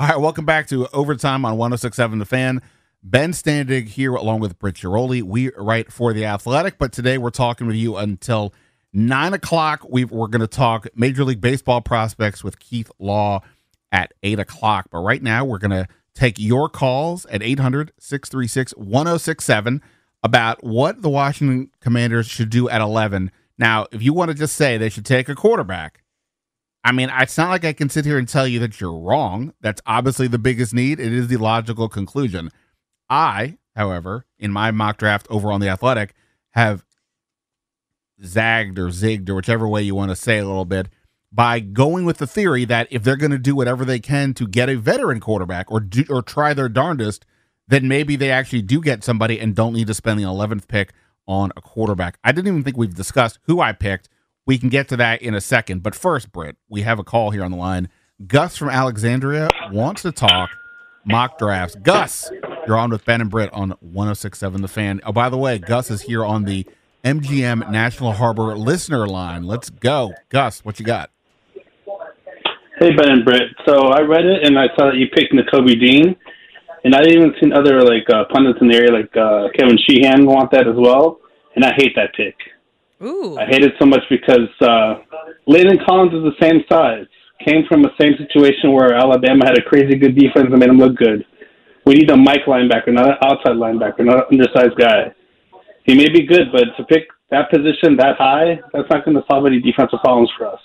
All right, welcome back to Overtime on 1067 The Fan. Ben Standig here along with Britt Ghiroli. We write for The Athletic, but today we're talking with you until 9 o'clock. we are going to talk Major League Baseball prospects with Keith Law at 8 o'clock. But right now, we're going to take your calls at 800 636 1067 about what the Washington Commanders should do at 11. Now, if you want to just say they should take a quarterback, I mean, it's not like I can sit here and tell you that you're wrong. That's obviously the biggest need. It is the logical conclusion. I, however, in my mock draft over on the Athletic, have zagged or zigged or whichever way you want to say a little bit by going with the theory that if they're going to do whatever they can to get a veteran quarterback or do, or try their darndest, then maybe they actually do get somebody and don't need to spend the 11th pick on a quarterback. I didn't even think we've discussed who I picked. We can get to that in a second. But first, Britt, we have a call here on the line. Gus from Alexandria wants to talk mock drafts. Gus, you're on with Ben and Britt on 1067 The Fan. Oh, by the way, Gus is here on the MGM National Harbor listener line. Let's go. Gus, what you got? Hey, Ben and Britt. So I read it and I saw that you picked Nakobe Dean. And I didn't even seen other like uh, pundits in the area, like uh, Kevin Sheehan, want that as well. And I hate that pick. Ooh. I hate it so much because uh, Landon Collins is the same size. Came from the same situation where Alabama had a crazy good defense and made him look good. We need a Mike linebacker, not an outside linebacker, not an undersized guy. He may be good, but to pick that position that high, that's not going to solve any defensive problems for us.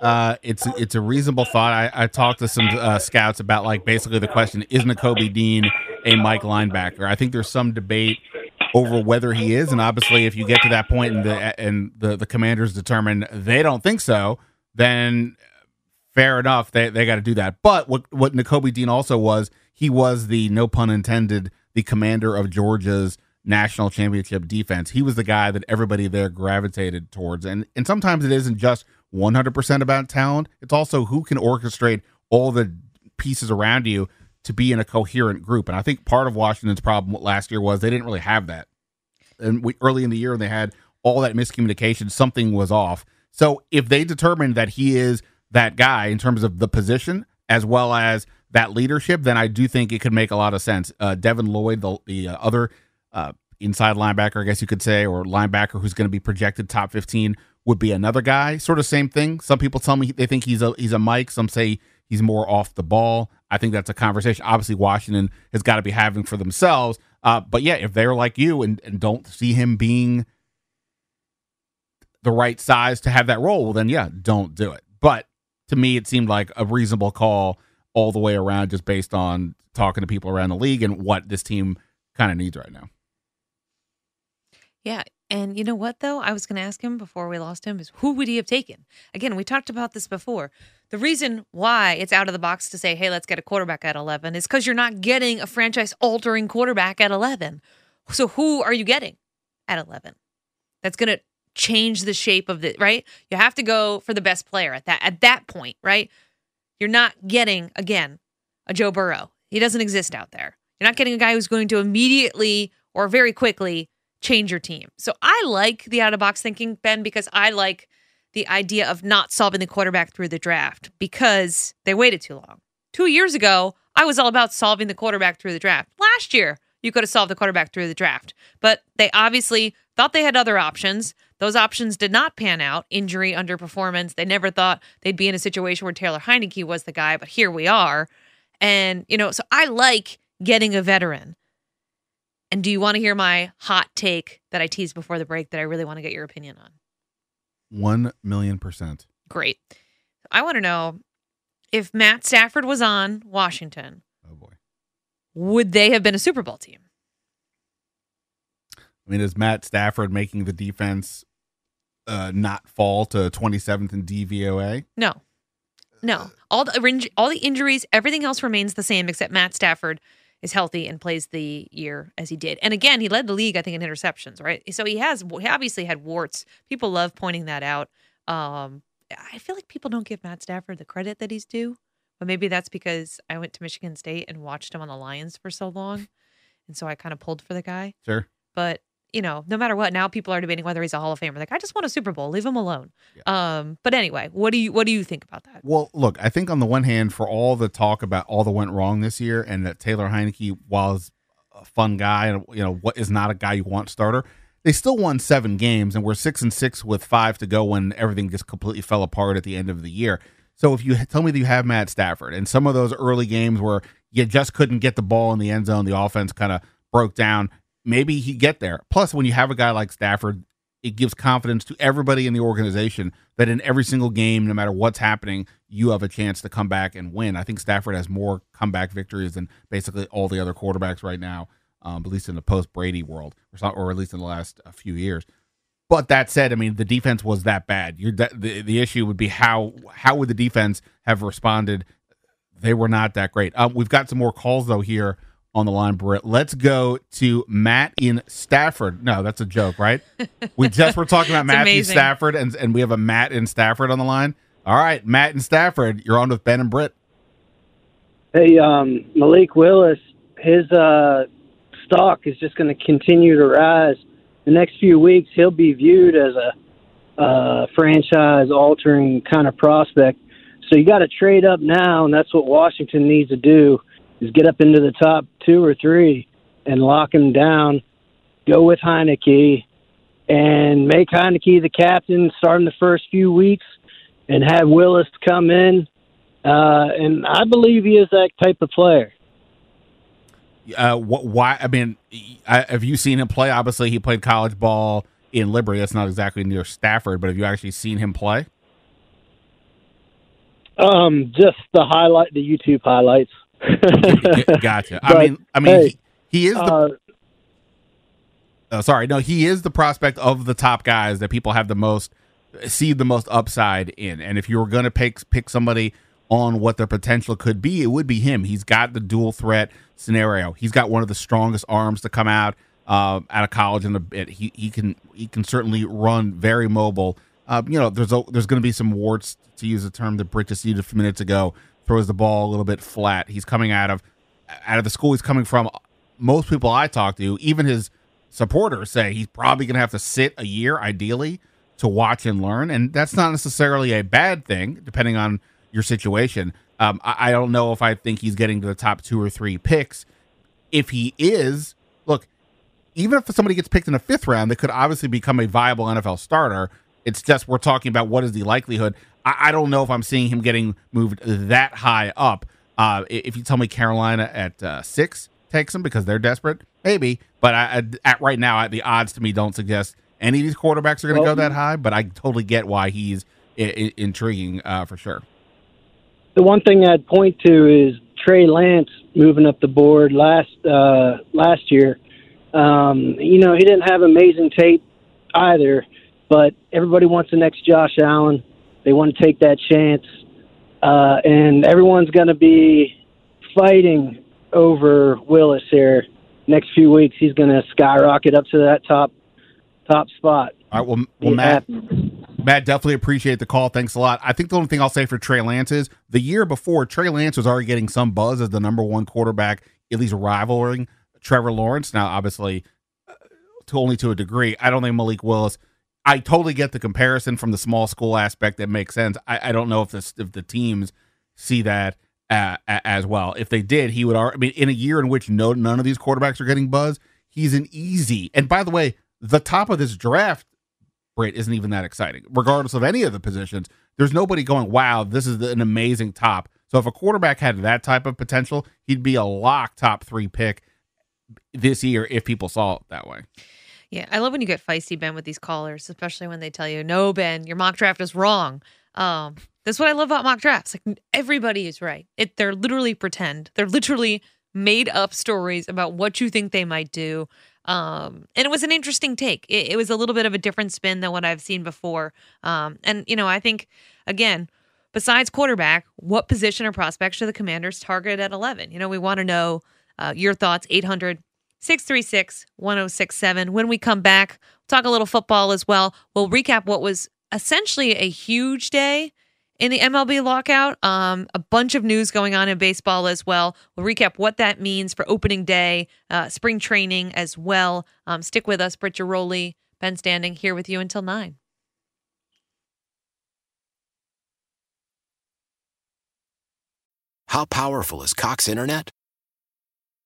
Uh, it's it's a reasonable thought. I, I talked to some uh, scouts about like basically the question: Is Nakobe Dean a Mike linebacker? I think there's some debate over whether he is. And obviously, if you get to that point and the and the, the commanders determine they don't think so, then fair enough, they they got to do that. But what what Nakobe Dean also was, he was the no pun intended, the commander of Georgia's national championship defense. He was the guy that everybody there gravitated towards. And and sometimes it isn't just 100% about talent. It's also who can orchestrate all the pieces around you to be in a coherent group. And I think part of Washington's problem last year was they didn't really have that. And we, early in the year, they had all that miscommunication. Something was off. So if they determine that he is that guy in terms of the position as well as that leadership, then I do think it could make a lot of sense. Uh, Devin Lloyd, the, the uh, other uh, inside linebacker, I guess you could say, or linebacker who's going to be projected top 15 would be another guy. Sort of same thing. Some people tell me they think he's a he's a Mike. Some say he's more off the ball. I think that's a conversation. Obviously, Washington has got to be having for themselves. Uh, but yeah, if they're like you and, and don't see him being the right size to have that role, well, then yeah, don't do it. But to me, it seemed like a reasonable call all the way around, just based on talking to people around the league and what this team kind of needs right now. Yeah. And you know what, though? I was going to ask him before we lost him is who would he have taken? Again, we talked about this before. The reason why it's out of the box to say, hey, let's get a quarterback at 11 is because you're not getting a franchise altering quarterback at 11. So who are you getting at 11? That's going to change the shape of the, right? You have to go for the best player at that, at that point, right? You're not getting, again, a Joe Burrow. He doesn't exist out there. You're not getting a guy who's going to immediately or very quickly change your team. So I like the out of box thinking, Ben, because I like the idea of not solving the quarterback through the draft because they waited too long. Two years ago, I was all about solving the quarterback through the draft. Last year, you could have solved the quarterback through the draft. But they obviously thought they had other options. Those options did not pan out. Injury, underperformance. They never thought they'd be in a situation where Taylor Heinicke was the guy, but here we are. And, you know, so I like getting a veteran. And do you want to hear my hot take that I teased before the break that I really want to get your opinion on? One million percent. Great. I want to know if Matt Stafford was on Washington, Oh boy. would they have been a Super Bowl team? I mean, is Matt Stafford making the defense uh, not fall to 27th in DVOA? No. No. All the all the injuries, everything else remains the same except Matt Stafford is healthy and plays the year as he did. And again, he led the league I think in interceptions, right? So he has he obviously had warts. People love pointing that out. Um I feel like people don't give Matt Stafford the credit that he's due. But maybe that's because I went to Michigan State and watched him on the Lions for so long. And so I kind of pulled for the guy. Sure. But you know, no matter what, now people are debating whether he's a Hall of Famer. Like, I just want a Super Bowl. Leave him alone. Um, but anyway, what do you what do you think about that? Well, look, I think on the one hand, for all the talk about all that went wrong this year, and that Taylor Heinicke, was a fun guy and you know what is not a guy you want starter, they still won seven games, and we're six and six with five to go when everything just completely fell apart at the end of the year. So if you tell me that you have Matt Stafford and some of those early games where you just couldn't get the ball in the end zone, the offense kind of broke down. Maybe he get there. Plus, when you have a guy like Stafford, it gives confidence to everybody in the organization that in every single game, no matter what's happening, you have a chance to come back and win. I think Stafford has more comeback victories than basically all the other quarterbacks right now, um, at least in the post Brady world, or, or at least in the last uh, few years. But that said, I mean, the defense was that bad. You're, the the issue would be how how would the defense have responded? They were not that great. Um, we've got some more calls though here on the line, Britt. Let's go to Matt in Stafford. No, that's a joke, right? we just were talking about Matthew amazing. Stafford, and and we have a Matt in Stafford on the line. All right, Matt in Stafford, you're on with Ben and Britt. Hey, um, Malik Willis, his uh, stock is just going to continue to rise. The next few weeks, he'll be viewed as a uh, franchise-altering kind of prospect. So you got to trade up now, and that's what Washington needs to do: is get up into the top two or three and lock him down. Go with Heinicke and make Heinicke the captain, starting the first few weeks, and have Willis come in uh, and I believe he is that type of player. Uh, wh- why? I mean, I, have you seen him play? Obviously, he played college ball in Liberty. That's not exactly near Stafford, but have you actually seen him play? Um, just the highlight, the YouTube highlights. Gotcha. I But, mean, I mean, hey, he, he is the. uh, oh, sorry, no, he is the prospect of the top guys that people have the most see the most upside in. And if you were going to pick pick somebody on what their potential could be, it would be him. He's got the dual threat scenario. He's got one of the strongest arms to come out uh, out of college and. He he can he can certainly run very mobile. Uh, you know, there's a, there's going to be some warts to use a term that Britt just used a few minutes ago. Throws the ball a little bit flat. He's coming out of out of the school he's coming from. Most people I talk to, even his supporters, say he's probably going to have to sit a year, ideally, to watch and learn. And that's not necessarily a bad thing, depending on your situation. Um, I, I don't know if I think he's getting to the top two or three picks. If he is, look, even if somebody gets picked in the fifth round, they could obviously become a viable NFL starter. It's just we're talking about what is the likelihood. I, I don't know if I'm seeing him getting moved that high up. Uh, if you tell me Carolina at uh, six takes him because they're desperate, maybe. But I, at right now, I, the odds to me don't suggest any of these quarterbacks are going to Well- go that high. But I totally get why he's I- I- intriguing uh, for sure. the one thing I'd point to is Trey Lance moving up the board last uh, last year. Um, you know, he didn't have amazing tape either, but everybody wants the next Josh Allen. They want to take that chance, uh, and everyone's going to be fighting over Willis here. Next few weeks, he's going to skyrocket up to that top top spot. All right, well, well, Matt. Matt, definitely appreciate the call. Thanks a lot. I think the only thing I'll say for Trey Lance is the year before, Trey Lance was already getting some buzz as the number one quarterback, at least rivaling Trevor Lawrence. Now, obviously, uh, to only to a degree. I don't think Malik Willis. I totally get the comparison from the small school aspect. That makes sense. I, I don't know if if the teams see that. uh, as well. If they did, he would. I mean, in a year in which no none of these quarterbacks are getting buzz, he's an easy. And by the way, the top of this draft, Britt, isn't even that exciting, regardless of any of the positions. There's nobody going, wow, this is an amazing top. So if a quarterback had that type of potential, he'd be a lock top three pick this year if people saw it that way. Yeah, I love when you get feisty, Ben, with these callers, especially when they tell you, "No, Ben, your mock draft is wrong." Um, that's what I love about mock drafts. Like everybody is right. It they're literally pretend. They're literally made up stories about what you think they might do. Um, and it was an interesting take. It, it, was a little bit of a different spin than what I've seen before. Um, and you know, I think again, besides quarterback, what position or prospect should the Commanders target at 11? You know, we want to know uh, your thoughts. 800 636 1067. When we come back, talk a little football as well. We'll recap what was essentially a huge day in the MLB lockout. Um, a bunch of news going on in baseball as well. We'll recap what that means for opening day, uh, spring training as well. Um, stick with us, Britt Ghiroli, Ben Standig here with you until 9. How powerful is Cox Internet?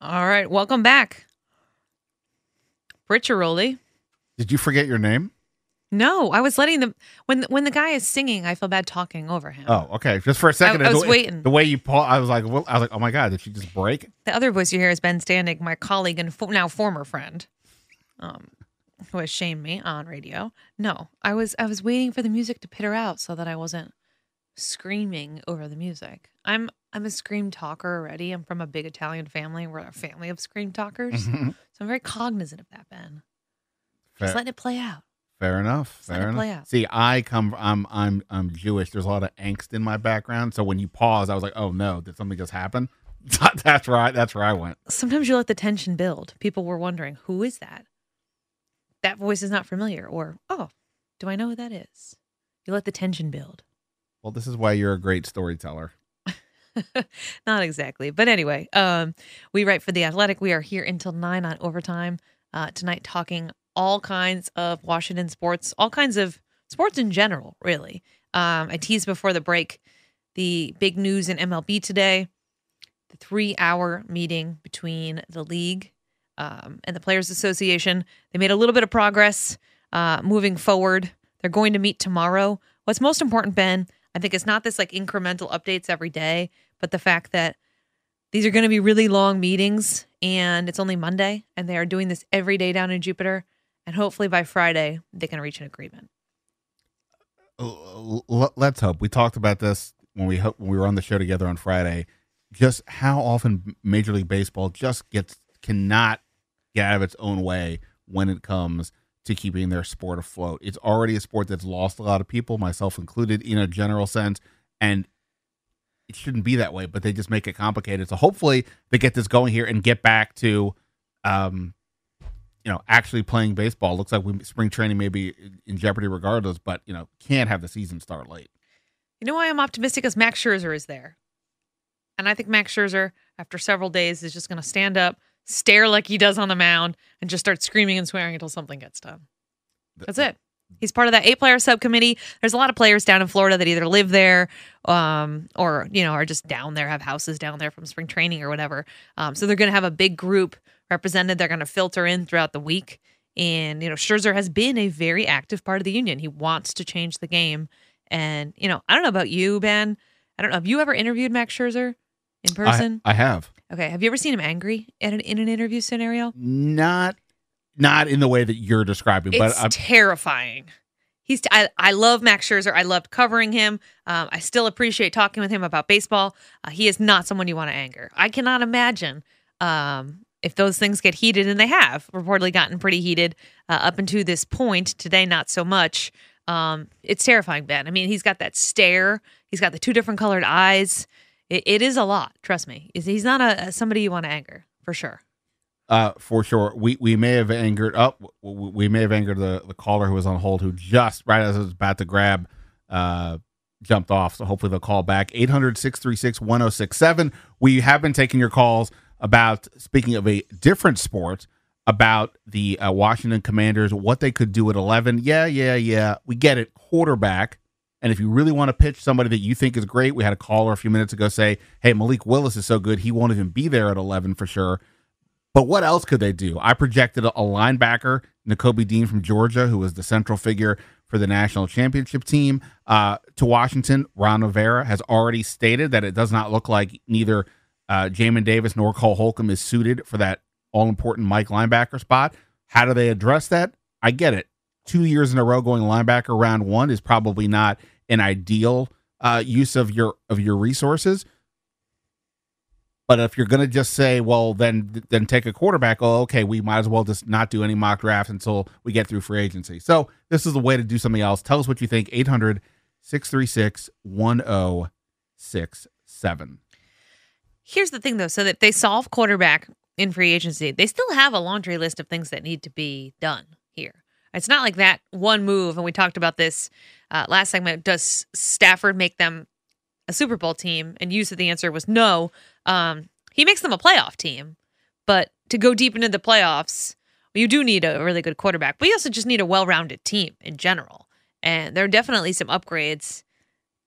All right, welcome back. Britt Ghiroli. Did you forget your name? No, I was letting them when when the guy is singing. I feel bad talking over him. Oh, okay. Just for a second, I- I was the, waiting. The way you paused, I was like, well, I was like, oh my god, did she just break? The other voice you hear is Ben Standig, my colleague and fo- now former friend, um, who has shamed me on radio. No, I was I was waiting for the music to peter out so that I wasn't screaming over the music. I'm I'm a scream talker already. I'm from a big Italian family. We're a family of scream talkers, mm-hmm. so I'm very cognizant of that. Ben, Fair, just letting it play out. fair enough. let Fair enough. play out. See, I come. I'm. I'm. I'm Jewish. There's a lot of angst in my background. So when you pause, I was like, oh no, did something just happen? that's right. That's where I went. Sometimes you let the tension build. People were wondering, who is that? That voice is not familiar, or oh, do I know who that is? You let the tension build. Well, this is why you're a great storyteller. Not exactly. But anyway, um, we write for The Athletic. We are here until nine on overtime uh, tonight, talking all kinds of Washington sports, all kinds of sports in general, really. Um, I teased before the break the big news in MLB today the three hour meeting between the league um, and the Players Association. They made a little bit of progress uh, moving forward. They're going to meet tomorrow. What's most important, Ben, I think it's not this like incremental updates every day, but the fact that these are going to be really long meetings and it's only Monday and they are doing this every day down in Jupiter. And hopefully by Friday, they can reach an agreement. Uh, l- let's hope. We talked about this when we when we were on the show together on Friday. Just how often Major League Baseball just gets cannot get out of its own way when it comes to keeping their sport afloat. It's already a sport that's lost a lot of people, myself included, in a general sense, and it shouldn't be that way. But they just make it complicated. So hopefully they get this going here and get back to, um, you know, actually playing baseball. Looks like we, spring training may be in jeopardy regardless, but you know, can't have the season start late. You know why I'm optimistic? Because Max Scherzer is there. And I think Max Scherzer, after several days, is just going to stand up, stare like he does on the mound, and just start screaming and swearing until something gets done. That's it. He's part of that eight player subcommittee. There's a lot of players down in Florida that either live there um, or, you know, are just down there, have houses down there from spring training or whatever. Um, so they're going to have a big group represented. They're going to filter in throughout the week. And, you know, Scherzer has been a very active part of the union. He wants to change the game. And, you know, I don't know about you, Ben. I don't know. Have you ever interviewed Max Scherzer in person? I, I have. Okay. Have you ever seen him angry in an, in an interview scenario? Not not in the way that you're describing, but It's I'm, terrifying. He's. I, I love Max Scherzer. I loved covering him. Um, I still appreciate talking with him about baseball. Uh, he is not someone you want to anger. I cannot imagine um, if those things get heated, and they have reportedly gotten pretty heated uh, up until this point. Today, not so much. Um, it's terrifying, Ben. I mean, he's got that stare. He's got the two different colored eyes. It, it is a lot. Trust me. He's- He's not a, a somebody you want to anger for sure. Uh, for sure, we we may have angered up. we may have angered the the caller who was on hold, who just right as I was about to grab, uh, jumped off. So hopefully they'll call back 800-636-1067. We have been taking your calls about speaking of a different sport about the uh, Washington Commanders, what they could do at 11. Yeah, yeah, yeah. We get it. Quarterback. And if you really want to pitch somebody that you think is great, we had a caller a few minutes ago say, hey, Malik Willis is so good, he won't even be there at 11 for sure. But what else could they do? I projected a, linebacker, Nakobe Dean from Georgia, who was the central figure for the national championship team, uh, to Washington. Ron Rivera has already stated that it does not look like neither uh, Jamin Davis nor Cole Holcomb is suited for that all important Mike linebacker spot. How do they address that? I get it. Two years in a row going linebacker round one is probably not an ideal uh, use of your of your resources. But if you're going to just say, well, then then take a quarterback, oh, okay, we might as well just not do any mock drafts until we get through free agency. So this is a way to do something else. Tell us what you think. 800 636 1067. Here's the thing, though. So that they solve quarterback in free agency, they still have a laundry list of things that need to be done here. It's not like that one move, and we talked about this uh, last segment. Does Stafford make them a Super Bowl team? And you said the answer was no. Um, he makes them a playoff team, but to go deep into the playoffs, you do need a really good quarterback. But you also just need a well-rounded team in general. And there are definitely some upgrades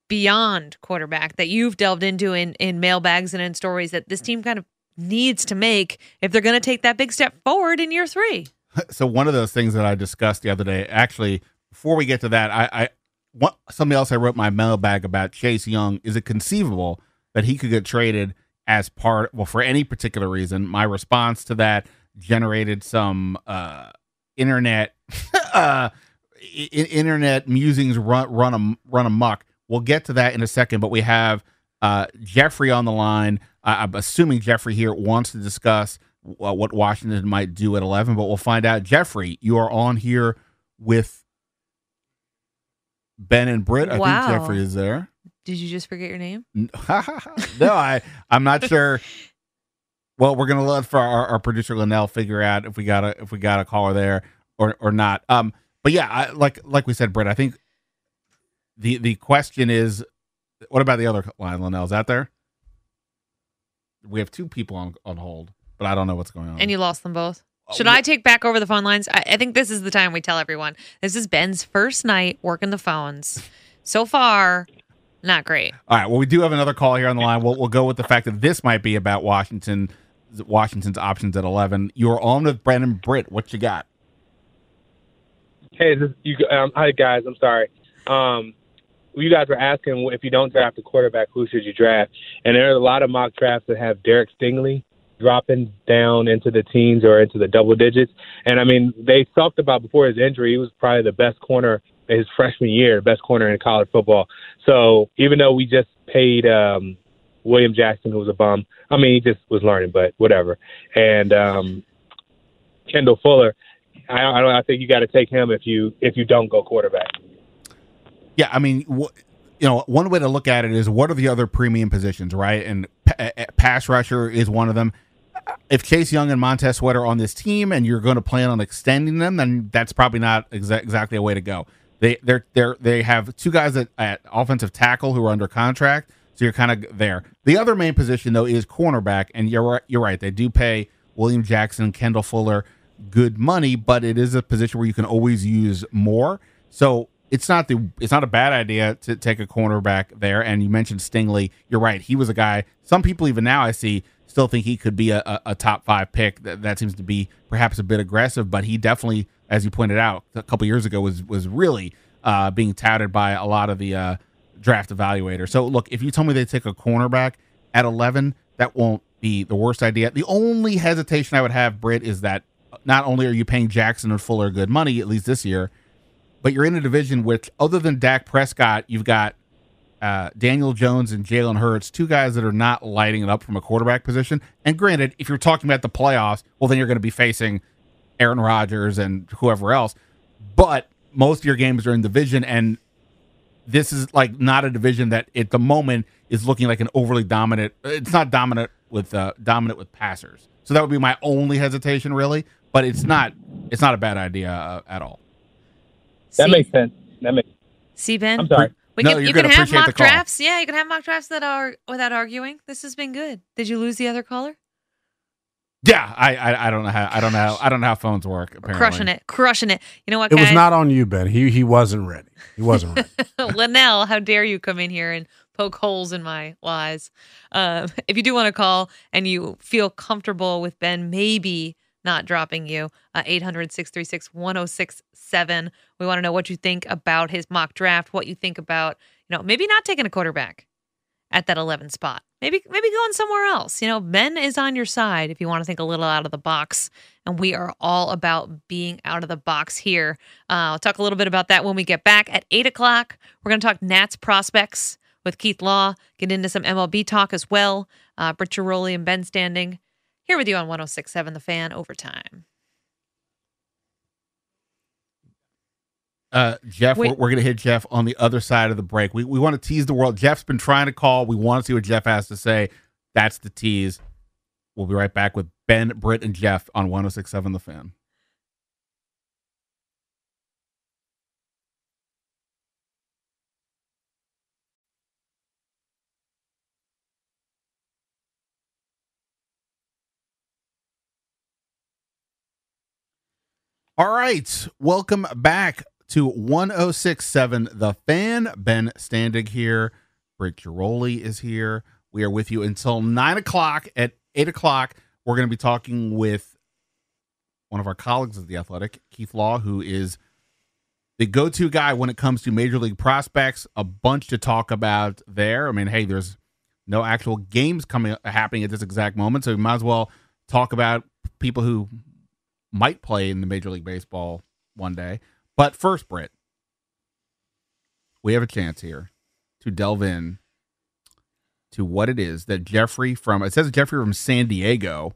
beyond quarterback that you've delved into in in mailbags and in stories that this team kind of needs to make if they're going to take that big step forward in year three. So one of those things that I discussed the other day, actually, before we get to that, I, I what somebody else I wrote my mailbag about Chase Young. Is it conceivable that he could get traded as part, well, for any particular reason? My response to that generated some uh, internet, uh, I- internet musings run run am, run amok. We'll get to that in a second, but we have uh, Jeffrey on the line. I'm assuming Jeffrey here wants to discuss what Washington might do at 11, but we'll find out. Jeffrey, you are on here with Ben and Britt. I Wow. think Jeffrey is there. Did you just forget your name? no, I I'm not sure. Well, we're gonna let for our, our producer Linnell figure out if we got a if we got a caller there or or not. Um, but yeah, I, like like we said, Britt, I think the the question is, what about the other line? Linnell is that there? We have two people on on hold, but I don't know what's going on. And you lost them both. Should I take back over the phone lines? I, I think this is the time we tell everyone this is Ben's first night working the phones. So far, not great. All right. Well, we do have another call here on the line. We'll, we'll go with the fact that this might be about Washington, Washington's options at eleven. You're on with Ben and Britt. What you got? Hey, this, you, um, hi guys. I'm sorry. Um, you guys were asking if you don't draft a quarterback, who should you draft? And there are a lot of mock drafts that have Derek Stingley dropping down into the teens or into the double digits. And I mean, they talked about before his injury, he was probably the best corner his freshman year, best corner in college football. So even though we just paid um, William Jackson, who was a bum, I mean, he just was learning, but whatever. And um, Kendall Fuller, I, I, I think you got to take him if you if you don't go quarterback. Yeah, I mean, wh- you know, one way to look at it is what are the other premium positions, right? And pa- eh, eh, pass rusher is one of them. If Chase Young and Montez Sweat are on this team, and you're going to plan on extending them, then that's probably not exa- exactly a way to go. They they're they they have two guys at, at offensive tackle who are under contract, so you're kind of there. The other main position though is cornerback, and you're right, you're right. They do pay William Jackson, Kendall Fuller good money, but it is a position where you can always use more. So it's not the it's not a bad idea to take a cornerback there. And you mentioned Stingley. You're right. He was a guy. Some people even now I see still think he could be a, a, a top five pick. That, that seems to be perhaps a bit aggressive, but he definitely, as you pointed out a couple years ago, was was really uh, being touted by a lot of the uh, draft evaluators. So look, if you tell me they take a cornerback at 11, that won't be the worst idea. The only hesitation I would have, Britt, is that not only are you paying Jackson and Fuller good money, at least this year, but you're in a division which, other than Dak Prescott, you've got uh, Daniel Jones and Jalen Hurts, two guys that are not lighting it up from a quarterback position. And granted, if you're talking about the playoffs, well, then you're going to be facing Aaron Rodgers and whoever else. But most of your games are in division, and this is like not a division that at the moment is looking like an overly dominant. It's not dominant with uh, dominant with passers. So that would be my only hesitation, really. But it's not. It's not a bad idea uh, at all. That makes sense. That makes. See Ben. I'm sorry. We No, can, you're you can gonna have appreciate the mock drafts. Yeah, you can have mock drafts that are without arguing. This has been good. Did you lose the other caller? Yeah, I, I I don't know how I don't know how, I don't know how phones work. Apparently. Crushing it, crushing it. You know what, It was not on you, Ben. He he wasn't ready. He wasn't ready. Linnell, how dare you come in here and poke holes in my lies? Um, if you do want to call and you feel comfortable with Ben, maybe not dropping you, uh, 800 636 1067. We want to know what you think about his mock draft, what you think about, you know, maybe not taking a quarterback at that 11 spot. Maybe maybe going somewhere else. You know, Ben is on your side if you want to think a little out of the box. And we are all about being out of the box here. Uh, I'll talk a little bit about that when we get back at 8 o'clock. We're going to talk Nats prospects with Keith Law, get into some MLB talk as well. Uh, Britt and Ben Standig here with you on 1067 The Fan Overtime. Uh, Jeff, Wait. we're, we're going to hit Jeff on the other side of the break. We, we want to tease the world. Jeff's been trying to call. We want to see what Jeff has to say. That's the tease. We'll be right back with Ben, Britt, and Jeff on 1067 The Fan. All right. Welcome back to 1067 The Fan. Ben Standig here. Britt Ghiroli is here. We are with you until nine o'clock. At eight o'clock, we're going to be talking with one of our colleagues at The Athletic, Keith Law, who is the go to guy when it comes to major league prospects. A bunch to talk about there. I mean, hey, there's no actual games coming happening at this exact moment, so we might as well talk about people who might play in the Major League Baseball one day. But first, Britt, we have a chance here to delve in to what it is that Jeffrey from it says Jeffrey from San Diego.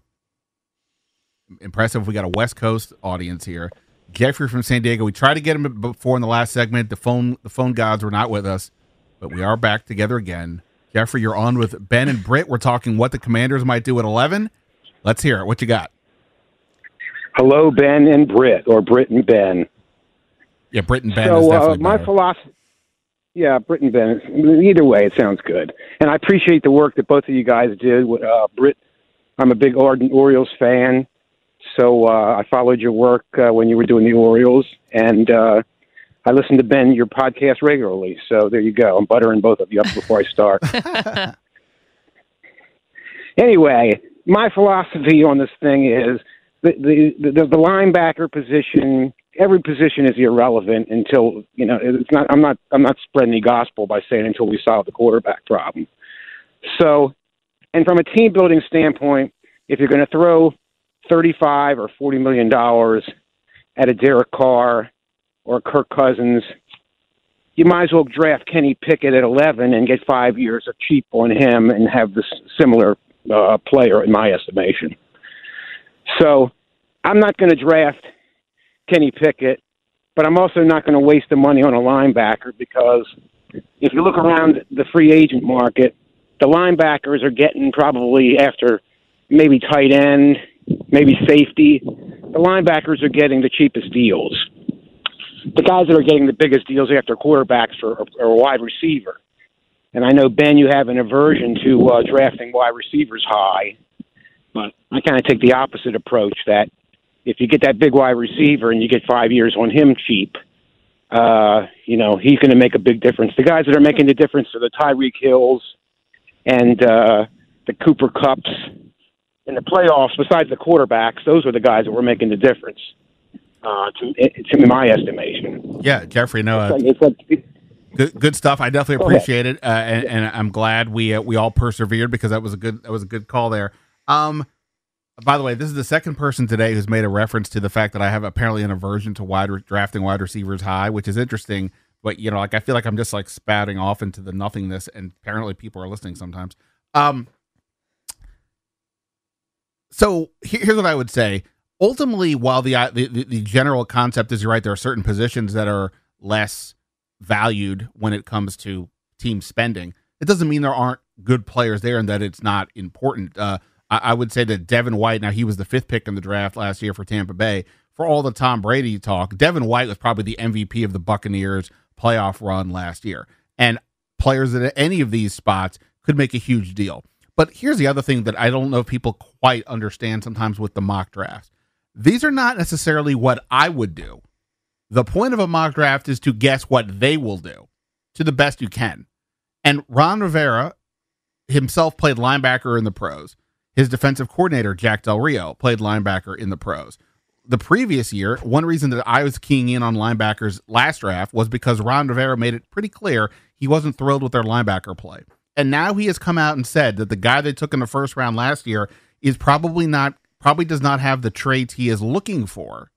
Impressive. We got a West Coast audience here. Jeffrey from San Diego. We tried to get him before in the last segment. The phone the phone gods were not with us, but we are back together again. Jeffrey, you're on with Ben and Britt. We're talking what the Commanders might do at 11. Let's hear it. What you got? Hello, Ben and Britt, or Brit and Ben. Yeah, Brit and Ben is so, uh, my better. philosophy. Yeah, Brit and Ben. Either way, it sounds good, and I appreciate the work that both of you guys did. Uh, Britt, I'm a big ardent Orioles fan, so uh, I followed your work uh, when you were doing the Orioles, and uh, I listen to Ben your podcast regularly. So there you go. I'm buttering both of you up before I start. anyway, my philosophy on this thing is the the the, the linebacker position. Every position is irrelevant until you know it's not. I'm not. I'm not spreading the gospel by saying until we solve the quarterback problem. So, and from a team building standpoint, if you're going to throw thirty-five or forty million dollars at a Derek Carr or Kirk Cousins you might as well draft Kenny Pickett at 11 and get five years of cheap on him and have this similar uh, player, in my estimation. So I'm not going to draft Kenny Pickett, but I'm also not going to waste the money on a linebacker because if you look around the free agent market, the linebackers are getting probably after maybe tight end, maybe safety. The linebackers are getting the cheapest deals. The guys that are getting the biggest deals after quarterbacks are, are wide receiver. And I know Ben, you have an aversion to uh, drafting wide receivers high, but I kind of take the opposite approach. That if you get that big wide receiver and you get five years on him cheap, uh, you know he's going to make a big difference. The guys that are making the difference are the Tyreek Hills and uh, the Cooper Kupps. in the playoffs. Besides the quarterbacks, those are the guys that were making the difference. Uh, to, to my estimation. Yeah, Jeffrey. No, uh, It's like- it's like- good, good stuff. I definitely appreciate it, uh, and, and I'm glad we uh, we all persevered because that was a good that was a good call there. Um, by the way, this is the second person today who's made a reference to the fact that I have apparently an aversion to wide re- drafting wide receivers high, which is interesting. But you know, like I feel like I'm just like spouting off into the nothingness, and apparently people are listening sometimes. Um, so here- here's what I would say. Ultimately, while the, uh, the the the general concept is you're right, there are certain positions that are less valued when it comes to team spending. It doesn't mean there aren't good players there and that it's not important. Uh, I, I would say that Devin White, now he was the fifth pick in the draft last year for Tampa Bay. For all the Tom Brady talk, Devin White was probably the MVP of the Buccaneers playoff run last year. And players at any of these spots could make a huge deal. But here's the other thing that I don't know if people quite understand sometimes with the mock drafts. These are not necessarily what I would do. The point of a mock draft is to guess what they will do to the best you can. And Ron Rivera himself played linebacker in the pros. His defensive coordinator, Jack Del Rio, played linebacker in the pros. The previous year, one reason that I was keying in on linebackers last draft was because Ron Rivera made it pretty clear he wasn't thrilled with their linebacker play. And now he has come out and said that the guy they took in the first round last year is probably not, probably does not have the traits he is looking for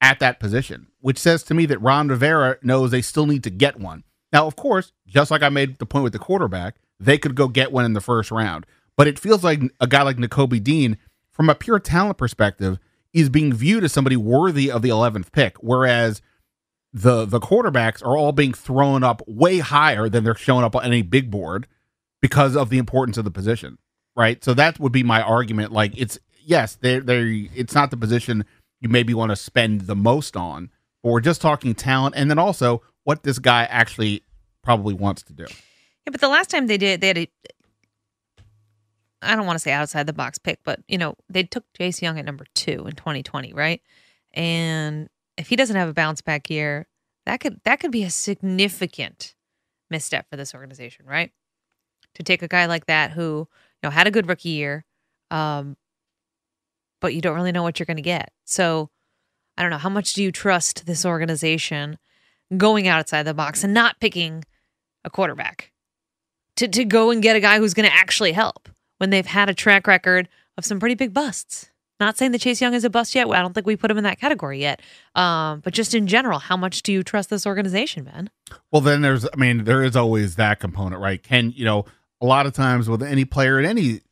at that position, which says to me that Ron Rivera knows they still need to get one. Now, of course, just like I made the point with the quarterback, they could go get one in the first round. But it feels like a guy like Nakobe Dean, from a pure talent perspective, is being viewed as somebody worthy of the 11th pick, whereas the the quarterbacks are all being thrown up way higher than they're showing up on any big board because of the importance of the position, right? So that would be my argument. Like it's yes, they they it's not the position you maybe want to spend the most on, but we're just talking talent, and then also what this guy actually probably wants to do. Yeah, but the last time they did, they had a. I don't want to say outside the box pick, but you know they took Chase Young at number two in 2020, right? And if he doesn't have a bounce back year, that could that could be a significant misstep for this organization, right? To take a guy like that who you know had a good rookie year, um, but you don't really know what you're going to get. So I don't know how much do you trust this organization going outside the box and not picking a quarterback to to go and get a guy who's going to actually help when they've had a track record of some pretty big busts. Not saying that Chase Young is a bust yet. I don't think we put him in that category yet. Um, but just in general, how much do you trust this organization, man? Well, then there's, I mean, there is always that component, right? Can you know, a lot of times with any player in any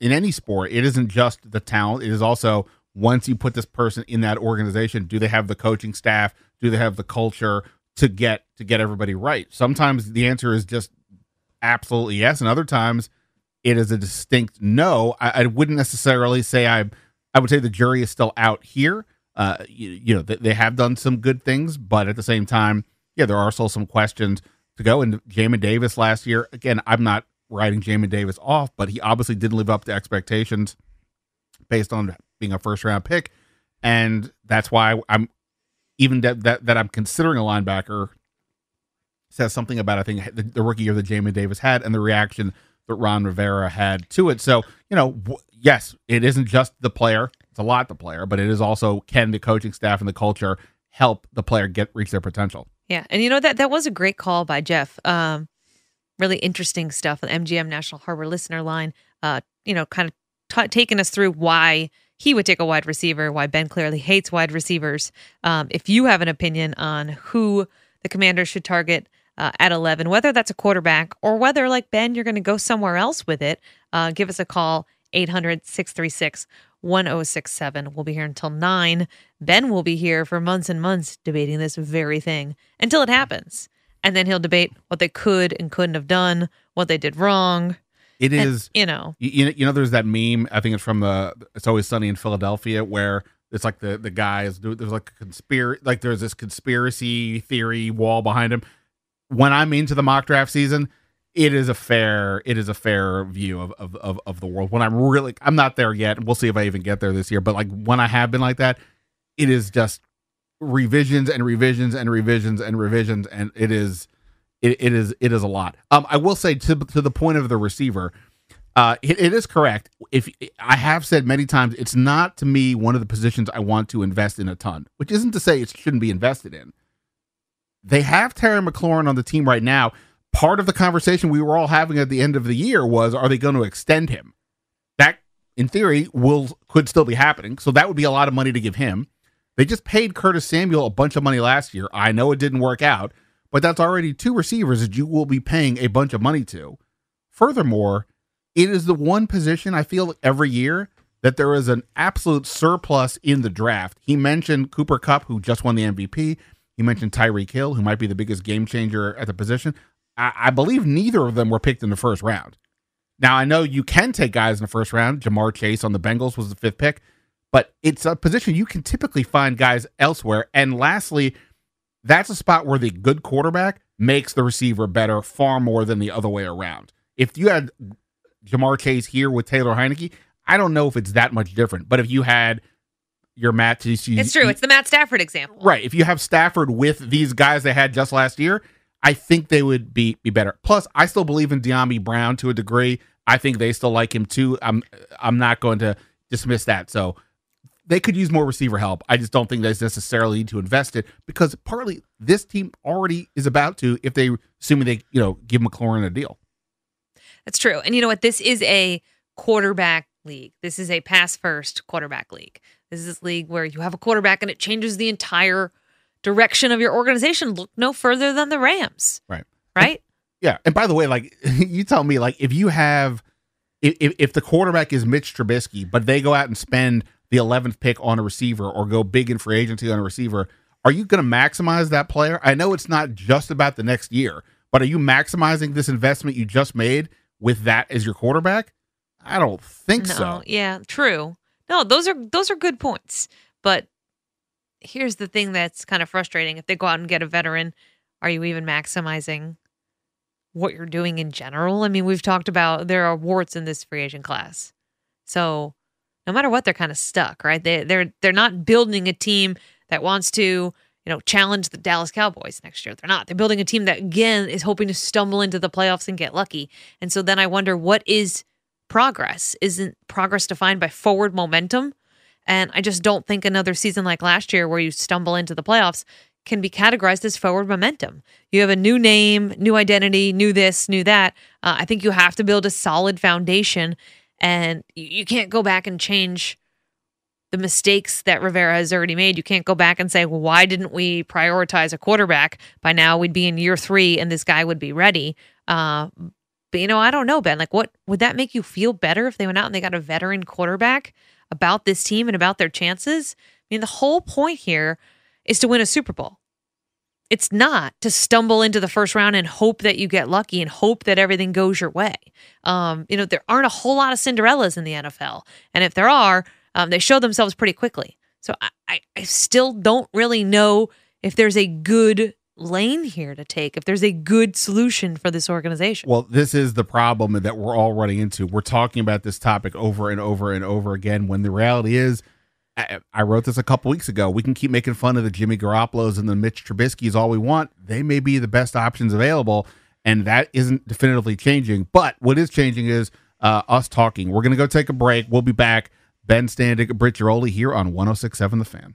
in any sport, it isn't just the talent; it is also once you put this person in that organization, do they have the coaching staff? Do they have the culture to get to get everybody right? Sometimes the answer is just absolutely yes, and other times it is a distinct no. I, I wouldn't necessarily say I. I would say the jury is still out here. Uh, you, you know, they, they have done some good things, but at the same time, yeah, there are still some questions to go. And Jamin Davis last year, again, I'm not writing Jamin Davis off, but he obviously didn't live up to expectations based on being a first round pick, and that's why I'm even that that, that I'm considering a linebacker says something about I think the, the rookie year that Jamin Davis had and the reaction that Ron Rivera had to it. So you know, w- yes, it isn't just the player; it's a lot the player, but it is also can the coaching staff and the culture help the player get reach their potential. Yeah, and you know that that was a great call by Jeff. Um, really interesting stuff. The MGM National Harbor listener line. Uh, you know, kind of t- taking us through why he would take a wide receiver, why Ben clearly hates wide receivers. Um, if you have an opinion on who the Commanders should target uh, at 11, whether that's a quarterback or whether, like Ben, you're going to go somewhere else with it. Uh, give us a call, 800 636 1067. We'll be here until 9. Ben will be here for months and months debating this very thing until it happens. And then he'll debate what they could and couldn't have done, what they did wrong. It And, is, you know, you, you know, there's that meme. I think it's from the It's Always Sunny in Philadelphia, where it's like the the guys. There's like a conspiracy, like there's this conspiracy theory wall behind him. When I'm into the mock draft season, it is a fair it is a fair view of of of, of the world. When I'm really, I'm not there yet. We'll see if I even get there this year. But like when I have been like that, it is just revisions and revisions and revisions and revisions, and it is it, it is it is a lot. Um, I will say to to the point of the receiver, uh, it, it is correct. If I have said many times, it's not to me one of the positions I want to invest in a ton. Which isn't to say it shouldn't be invested in. They have Terry McLaurin on the team right now. Part of the conversation we were all having at the end of the year was, are they going to extend him? That, in theory, will could still be happening. So that would be a lot of money to give him. They just paid Curtis Samuel a bunch of money last year. I know it didn't work out, but that's already two receivers that you will be paying a bunch of money to. Furthermore, it is the one position I feel every year that there is an absolute surplus in the draft. He mentioned Cooper Kupp, who just won the MVP. He mentioned Tyreek Hill, who might be the biggest game changer at the position. I, I believe neither of them were picked in the first round. Now, I know you can take guys in the first round. Ja'Marr Chase on the Bengals was the fifth pick, but it's a position you can typically find guys elsewhere. And lastly, that's a spot where the good quarterback makes the receiver better far more than the other way around. If you had Ja'Marr Chase here with Taylor Heinicke, I don't know if it's that much different. But if you had your Matt, it's true. It's the Matt Stafford example. right? If you have Stafford with these guys they had just last year, I think they would be be better. Plus, I still believe in Dyami Brown to a degree. I think they still like him too. I'm I'm not going to dismiss that. So they could use more receiver help. I just don't think they necessarily need to invest it because partly this team already is about to, if they assuming they you know give McLaurin a deal. That's true. And you know what? This is a quarterback league. This is a pass first quarterback league. This is this league where you have a quarterback and it changes the entire direction of your organization. Look no further than the Rams. Right. Right? Yeah. And by the way, like you tell me, like if you have if if the quarterback is Mitch Trubisky, but they go out and spend the eleventh pick on a receiver or go big in free agency on a receiver, are you going to maximize that player? I know it's not just about the next year, but are you maximizing this investment you just made with that as your quarterback? I don't think no, so. Yeah, true. No, those are those are good points. But here's the thing that's kind of frustrating. If they go out and get a veteran, are you even maximizing what you're doing in general? I mean, we've talked about there are warts in this free agent class. So no matter what, they're kind of stuck, right? They they're they're not building a team that wants to, you know, challenge the Dallas Cowboys next year. They're not. They're building a team that again is hoping to stumble into the playoffs and get lucky. And so then I wonder what is progress? Isn't progress defined by forward momentum? And I just don't think another season like last year where you stumble into the playoffs can be categorized as forward momentum. You have a new name, new identity, new this, new that. Uh, I think you have to build a solid foundation and you, can't go back and change the mistakes that Rivera has already made. You can't go back and say, well, why didn't we prioritize a quarterback? By now we'd be in year three and this guy would be ready. Uh, but you know, I don't know, Ben. Like, what would that make you feel better if they went out and they got a veteran quarterback about this team and about their chances? I mean, the whole point here is to win a Super Bowl. It's not to stumble into the first round and hope that you get lucky and hope that everything goes your way. Um, you know, there aren't a whole lot of Cinderellas in the NFL. And if there are, um, they show themselves pretty quickly. So I, I, I still don't really know if there's a good lane here to take, if there's a good solution for this organization. Well, this is the problem that we're all running into. We're talking about this topic over and over and over again when the reality is I, I wrote this a couple weeks ago. We can keep making fun of the Jimmy Garoppolo's and the Mitch Trubisky's all we want. They may be the best options available, and that isn't definitively changing. But what is changing is uh, us talking. We're going to go take a break. We'll be back. Ben Standig, Britt Ghiroli here on 1067 The Fan.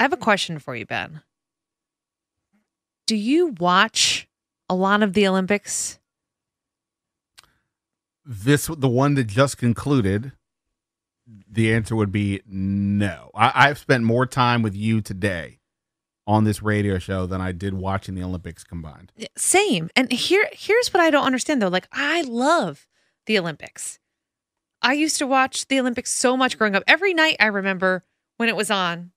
I have a question for you, Ben. Do you watch a lot of the Olympics? This the one that just concluded. The answer would be no. I, I've spent more time with you today on this radio show than I did watching the Olympics combined. Same. And here here's what I don't understand though. Like I love the Olympics. I used to watch the Olympics so much growing up. Every night I remember when it was on,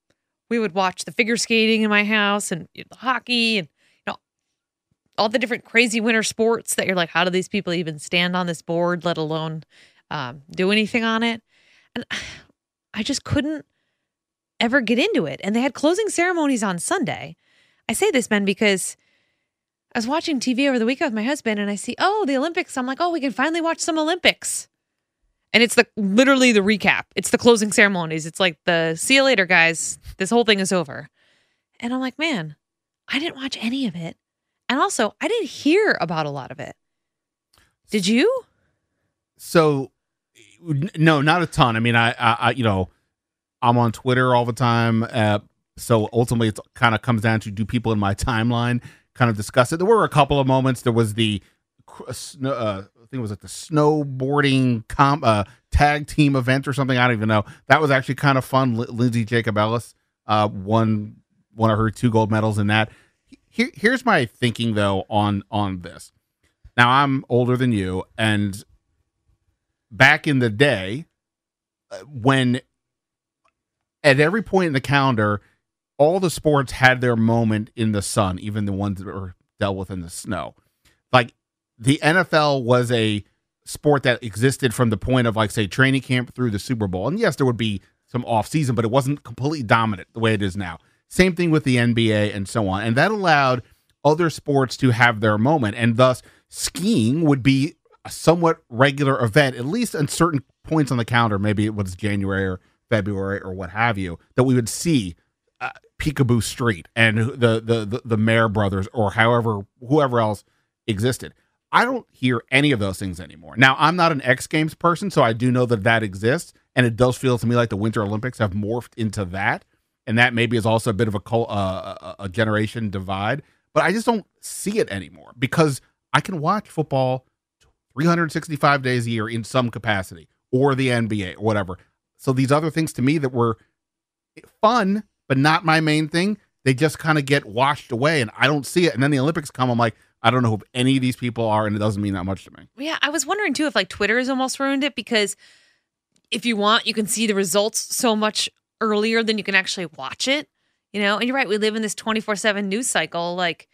we would watch the figure skating in my house and the hockey and you know all the different crazy winter sports that you're like, how do these people even stand on this board, let alone um, do anything on it? And I just couldn't ever get into it. And they had closing ceremonies on Sunday. I say this, Ben, because I was watching TV over the weekend with my husband and I see, oh, the Olympics. I'm like, oh, we can finally watch some Olympics. And it's the literally the recap. It's the closing ceremonies. It's like the see you later, guys. This whole thing is over. And I'm like, man, I didn't watch any of it. And also, I didn't hear about a lot of it. Did you? So, no, not a ton. I mean, I, I, I you know, I'm on Twitter all the time. Uh, so ultimately, it kind of comes down to do people in my timeline kind of discuss it. There were a couple of moments. There was the, uh, I think it was like the snowboarding comp, uh, tag team event or something. I don't even know. That was actually kind of fun. L- Lindsey Jacobellis uh, won one of her two gold medals in that. Here, here's my thinking though on on this. Now I'm older than you, and back in the day, uh, when at every point in the calendar, all the sports had their moment in the sun, even the ones that were dealt with in the snow. Like the NFL was a sport that existed from the point of like say training camp through the Super Bowl. And yes, there would be some off season, but it wasn't completely dominant the way it is now. Same thing with the NBA and so on. And that allowed other sports to have their moment. And thus skiing would be a somewhat regular event, at least in certain points on the calendar. Maybe it was January or February or what have you, that we would see uh, Picabo Street and the, the the the Mahre brothers or however whoever else existed. I don't hear any of those things anymore. Now, I'm not an X Games person, so I do know that that exists, and it does feel to me like the Winter Olympics have morphed into that, and that maybe is also a bit of a uh, a generation divide. But I just don't see it anymore because I can watch football 365 days a year in some capacity, or the NBA, or whatever. So these other things to me that were fun but not my main thing, they just kind of get washed away, and I don't see it. And then the Olympics come, I'm like, I don't know who any of these people are, and it doesn't mean that much to me. Yeah, I was wondering too if like Twitter has almost ruined it because if you want, you can see the results so much earlier than you can actually watch it. You know, and you're right, we live in this 24 7 news cycle. Like,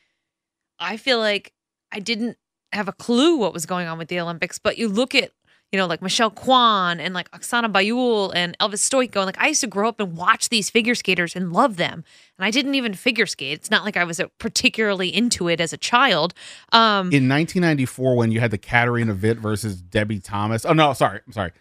I feel like I didn't have a clue what was going on with the Olympics, but you look at you know, like Michelle Kwan and like Oksana Baiul and Elvis Stojko. And like I used to grow up and watch these figure skaters and love them. And I didn't even figure skate. It's not like I was particularly into it as a child. Um, In 1994, when you had the Katarina Witt versus Debbie Thomas. Oh, no, sorry. I'm sorry.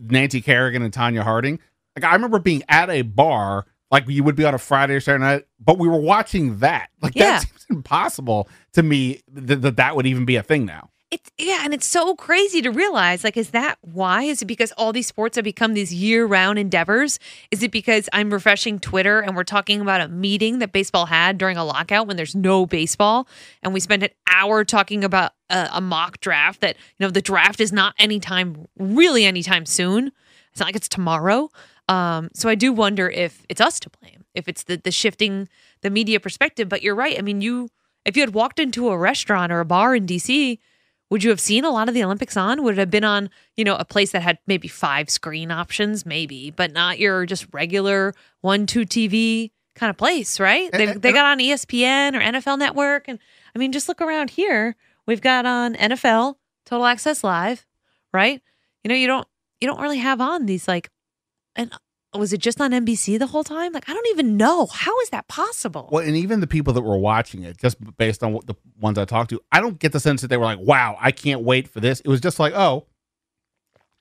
Nancy Kerrigan and Tonya Harding. Like I remember being at a bar like you would be on a Friday or Saturday night, but we were watching that. Like Yeah. that seems impossible to me that, that would even be a thing now. It's yeah, and it's so crazy to realize. Like, is that why? Is it because all these sports have become these year-round endeavors? Is it because I'm refreshing Twitter and we're talking about a meeting that baseball had during a lockout when there's no baseball, and we spent an hour talking about a, a mock draft that you know the draft is not anytime really anytime soon. It's not like it's tomorrow. Um, so I do wonder if it's us to blame, if it's the the shifting the media perspective. But you're right. I mean, you if you had walked into a restaurant or a bar in DC would you have seen a lot of the Olympics on? Would it have been on, you know, a place that had maybe five screen options, maybe, but not your just regular one, two TV kind of place, right? They, they got on ESPN or NFL Network. And I mean, just look around here. We've got on NFL, Total Access Live, right? You know, you don't you don't really have on these like and was it just on NBC the whole time? Like I don't even know. How is that possible? Well, and even the people that were watching it, just based on what the ones I talked to, I don't get the sense that they were like, "Wow, I can't wait for this." It was just like, "Oh,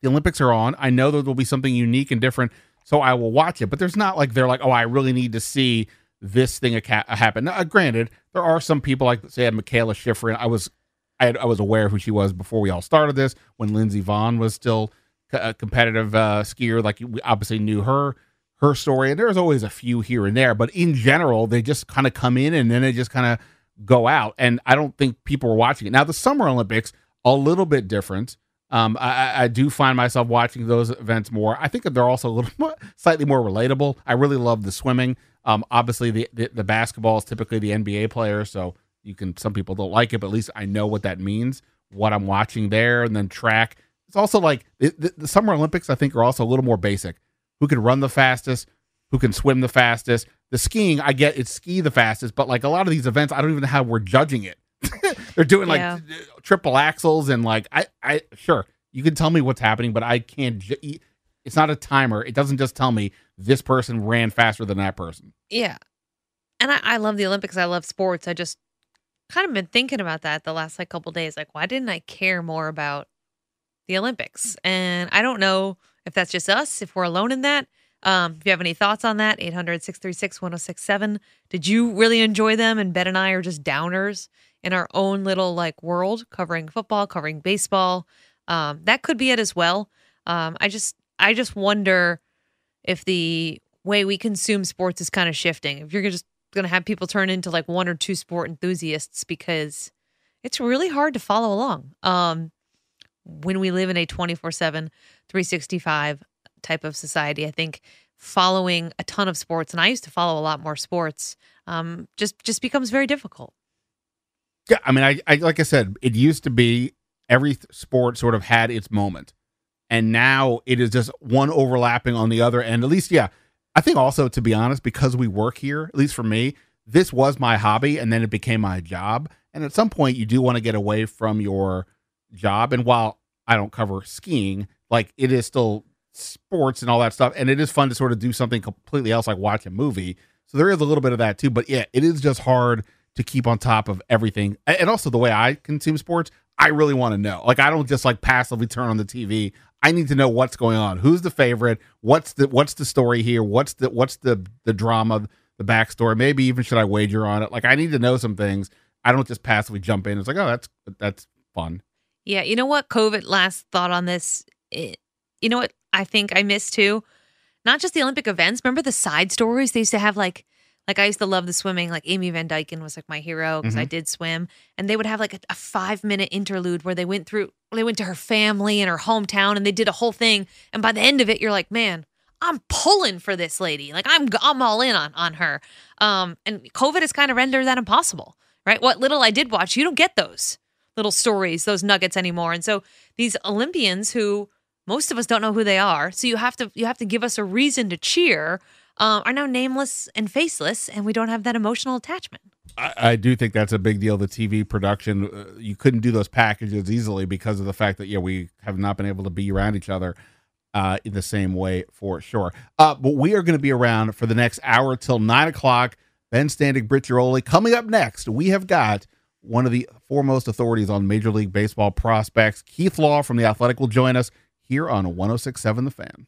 the Olympics are on. I know there will be something unique and different, so I will watch it. But there's not like they're like, oh, I really need to see this thing uh, happen. Now, granted, there are some people like say Mikaela Shiffrin. I was I, had, I was aware who she was before we all started this when Lindsey Vonn was still a competitive uh, skier. Like we obviously knew her her story, and there's always a few here and there, but in general, they just kind of come in and then they just kind of go out. And I don't think people were watching it. Now, the Summer Olympics, a little bit different. Um, I, I, do find myself watching those events more. I think that they're also a little more, slightly more relatable. I really love the swimming. Um, obviously, the, the, the basketball is typically the NBA player, so you can. Some people don't like it, but at least I know what that means. What I'm watching there, and then track. It's also like the, the Summer Olympics. I think are also a little more basic. Who can run the fastest? Who can swim the fastest? The skiing, I get it's ski the fastest, but like a lot of these events, I don't even know how we're judging it. They're doing like yeah. triple axels and like I I sure you can tell me what's happening, but I can't. Ju- it's not a timer. It doesn't just tell me this person ran faster than that person. Yeah, and I, I love the Olympics. I love sports. I just kind of been thinking about that the last like couple days. Like, why didn't I care more about the Olympics? And I don't know if that's just us, if we're alone in that. Um, if you have any thoughts on that, 800 636 1067. Did you really enjoy them? And Ben and I are just downers in our own little like world, covering football, covering baseball. Um, that could be it as well. Um, I just, I just wonder if the way we consume sports is kind of shifting. If you're just going to have people turn into like one or two sport enthusiasts because it's really hard to follow along. Um, when we live in a 24 7, 365 type of society, I think following a ton of sports, and I used to follow a lot more sports, um, just just becomes very difficult. Yeah, I mean, I, I like I said, it used to be every sport sort of had its moment, and now it is just one overlapping on the other. And at least, yeah, I think also to be honest, because we work here, at least for me, this was my hobby, and then it became my job. And at some point, you do want to get away from your job. And while I don't cover skiing, like it is still sports and all that stuff, and it is fun to sort of do something completely else, like watch a movie. So there is a little bit of that too. But yeah, it is just hard to keep on top of everything. And also the way I consume sports, I really want to know. Like I don't just like passively turn on the TV. I need to know what's going on. Who's the favorite? What's the what's the story here? What's the what's the the drama, the backstory? Maybe even should I wager on it? Like I need to know some things. I don't just passively jump in. It's like, oh, that's that's fun. Yeah, you know what? COVID last thought on this. It, you know what I think I miss too? Not just the Olympic events. Remember the side stories they used to have like like I used to love the swimming. Like Amy Van Dyken was like my hero because mm-hmm. I did swim, and they would have like a, a, five minute interlude where they went through. They went to her family and her hometown, and they did a whole thing. And by the end of it, you're like, man, I'm pulling for this lady. Like I'm I'm all in on on her. Um, and COVID has kind of rendered that impossible, right? What little I did watch, you don't get those little stories, those nuggets anymore. And so these Olympians who most of us don't know who they are, so you have to you have to give us a reason to cheer uh, are now nameless and faceless, and we don't have that emotional attachment. I, I do think that's a big deal. The TV production, uh, you couldn't do those packages easily because of the fact that yeah, we have not been able to be around each other uh, in the same way for sure. Uh, but we are going to be around for the next hour till nine o'clock. Ben Standig, Britt Ghiroli. Coming up next, we have got one of the foremost authorities on Major League Baseball prospects, Keith Law from The Athletic, will join us here on 1067 The Fan.